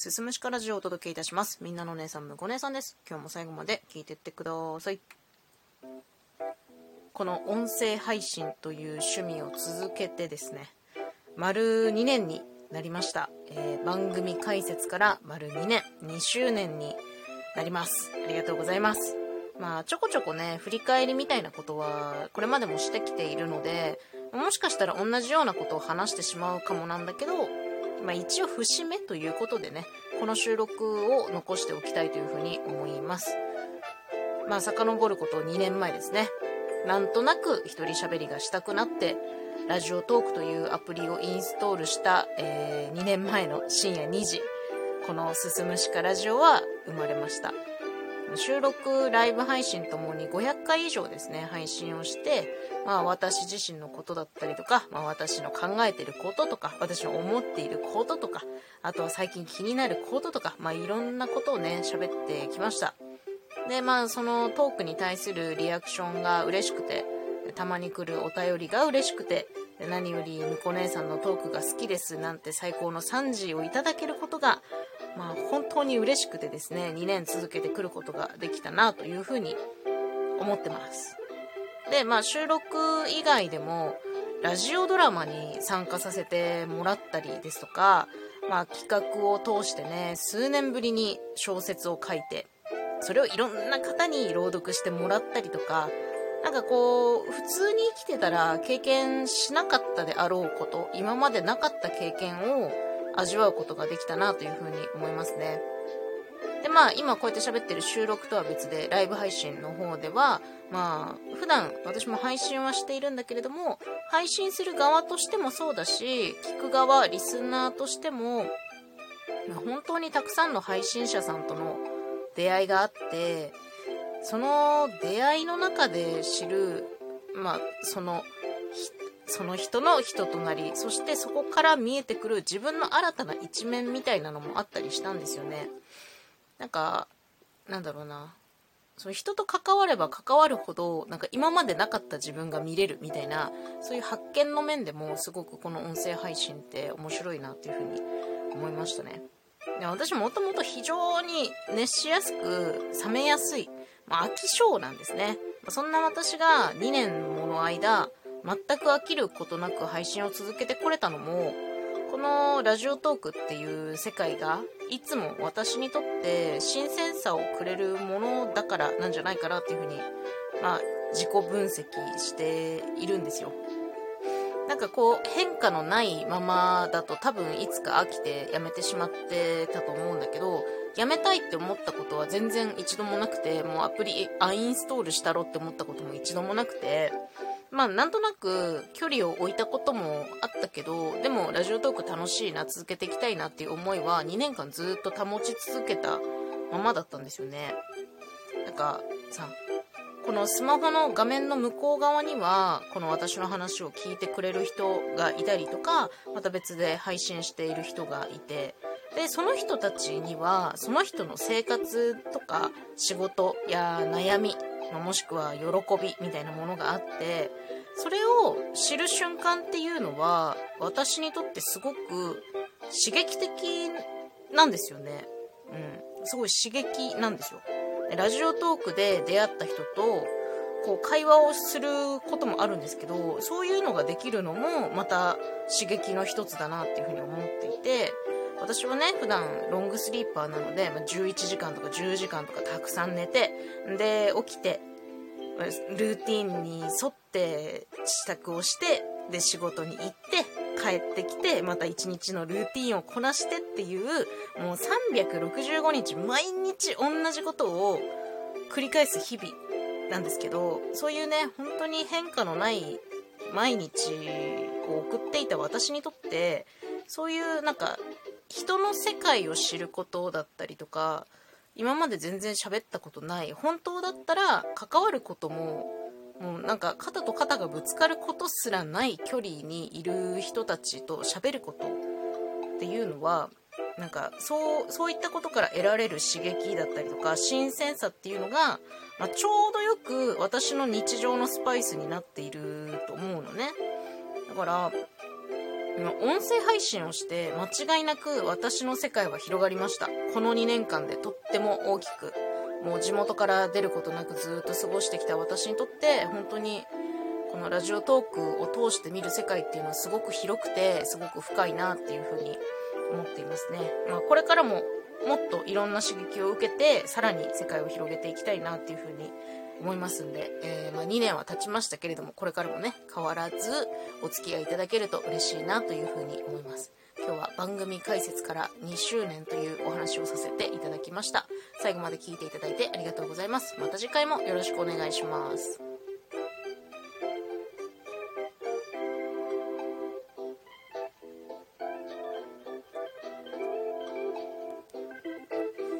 すすむしからジオをお届けいたします。みんなの姉さんむこ姉さんです。今日も最後まで聞いてってください。この音声配信という趣味を続けてですね丸2年になりました、えー、番組解説から丸2年2周年になります。ありがとうございます。まあちょこちょこね振り返りみたいなことはこれまでもしてきているのでもしかしたら同じようなことを話してしまうかもなんだけど、まあ、一応節目ということでねこの収録を残しておきたいというふうに思います。まあ遡ること2年前ですね。なんとなく一人喋りがしたくなってラジオトークというアプリをインストールした、えー、2年前の深夜2時この「進むしかラジオ」は生まれました。収録ライブ配信ともに500回以上ですね配信をして、まあ、私自身のことだったりとか、まあ、私の考えてることとか私の思っていることとかあとは最近気になることとか、まあ、いろんなことをね喋ってきました。でまあそのトークに対するリアクションが嬉しくてたまに来るお便りが嬉しくて何よりむこ姉さんのトークが好きですなんて最高の賛辞をいただけることがまあ、本当に嬉しくてですね2年続けてくることができたなというふうに思ってます。でまあ収録以外でもラジオドラマに参加させてもらったりですとか、まあ、企画を通してね数年ぶりに小説を書いてそれをいろんな方に朗読してもらったりとかなんかこう普通に生きてたら経験しなかったであろうこと今までなかった経験を味わうことができたなというふうに思いますね。でまあ今こうやって喋ってる収録とは別でライブ配信の方ではまあ普段私も配信はしているんだけれども配信する側としてもそうだし聞く側リスナーとしても本当にたくさんの配信者さんとの出会いがあってその出会いの中で知るまあそのその人の人となりそしてそこから見えてくる自分の新たな一面みたいなのもあったりしたんですよね。なんかなんだろうな。その人と関われば関わるほどなんか今までなかった自分が見れるみたいなそういう発見の面でもすごくこの音声配信って面白いなっていうふうに思いましたね。で私もともと非常に熱しやすく冷めやすい、まあ、飽き性なんですね。そんな私が2年もの間全く飽きることなく配信を続けてこれたのもこのラジオトークっていう世界がいつも私にとって新鮮さをくれるものだからなんじゃないかなっていうふうに、まあ、自己分析しているんですよ。なんかこう変化のないままだと多分いつか飽きてやめてしまってたと思うんだけどやめたいって思ったことは全然一度もなくてもうアプリアインストールしたろって思ったことも一度もなくてまあなんとなく距離を置いたこともあったけどでもラジオトーク楽しいな続けていきたいなっていう思いは2年間ずっと保ち続けたままだったんですよね。なんかさこのスマホの画面の向こう側にはこの私の話を聞いてくれる人がいたりとかまた別で配信している人がいてでその人たちにはその人の生活とか仕事や悩みま、もしくは喜びみたいなものがあってそれを知る瞬間っていうのは私にとってすごく刺激的なんですよね。うん。すごい刺激なんですよ。ラジオトークで出会った人とこう会話をすることもあるんですけどそういうのができるのもまた刺激の一つだなっていうふうに思っていて私はね普段ロングスリーパーなので、まあ、11時間とか10時間とかたくさん寝てで起きてルーティンに沿って支度をしてで仕事に行って帰ってきてまた一日のルーティンをこなしてっていうもう365日毎日同じことを繰り返す日々なんですけどそういうね本当に変化のない毎日を送っていた私にとってそういうなんか人の世界を知ることだったりとか今まで全然喋ったことない本当だったら関わることももうなんか肩と肩がぶつかることすらない距離にいる人たちと喋ることっていうのはなんかそうそういったことから得られる刺激だったりとか新鮮さっていうのが、まあ、ちょうどよく私の日常のスパイスになっていると思うのね。だから音声配信をして間違いなく私の世界は広がりました。この2年間でとっても大きくもう地元から出ることなくずっと過ごしてきた私にとって本当にこのラジオトークを通して見る世界っていうのはすごく広くてすごく深いなっていうふうに思っていますね、まあ、これからももっといろんな刺激を受けてさらに世界を広げていきたいなっていうふうに思いますんで、えー、まあ、2年は経ちましたけれどもこれからもね変わらずお付き合いいただけると嬉しいなというふうに思います。今日は番組解説から2周年というお話をさせていただきました。最後まで聞いていただいてありがとうございます。また次回もよろしくお願いします。